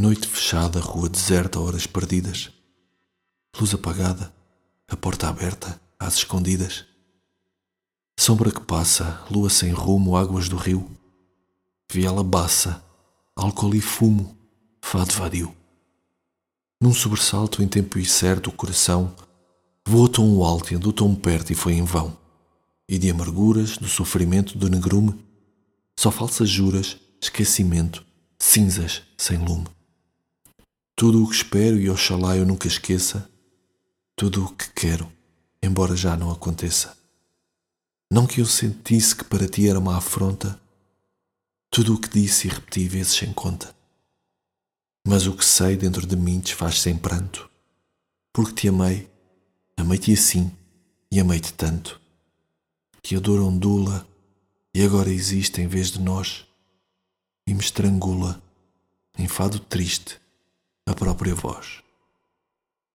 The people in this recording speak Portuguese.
Noite fechada, rua deserta, horas perdidas. Luz apagada, a porta aberta, às escondidas. Sombra que passa, lua sem rumo, águas do rio. Viela baça, álcool e fumo, fado vadio. Num sobressalto em tempo incerto o coração voou tão alto e andou tão perto e foi em vão. E de amarguras, do sofrimento, do negrume, só falsas juras, esquecimento, cinzas sem lume. Tudo o que espero e oxalá eu nunca esqueça, tudo o que quero, embora já não aconteça. Não que eu sentisse que para ti era uma afronta, tudo o que disse e repeti vezes sem conta. Mas o que sei dentro de mim desfaz sem pranto, porque te amei, amei-te assim e amei-te tanto, que a dor ondula e agora existe em vez de nós e me estrangula, em fado triste, própria voz.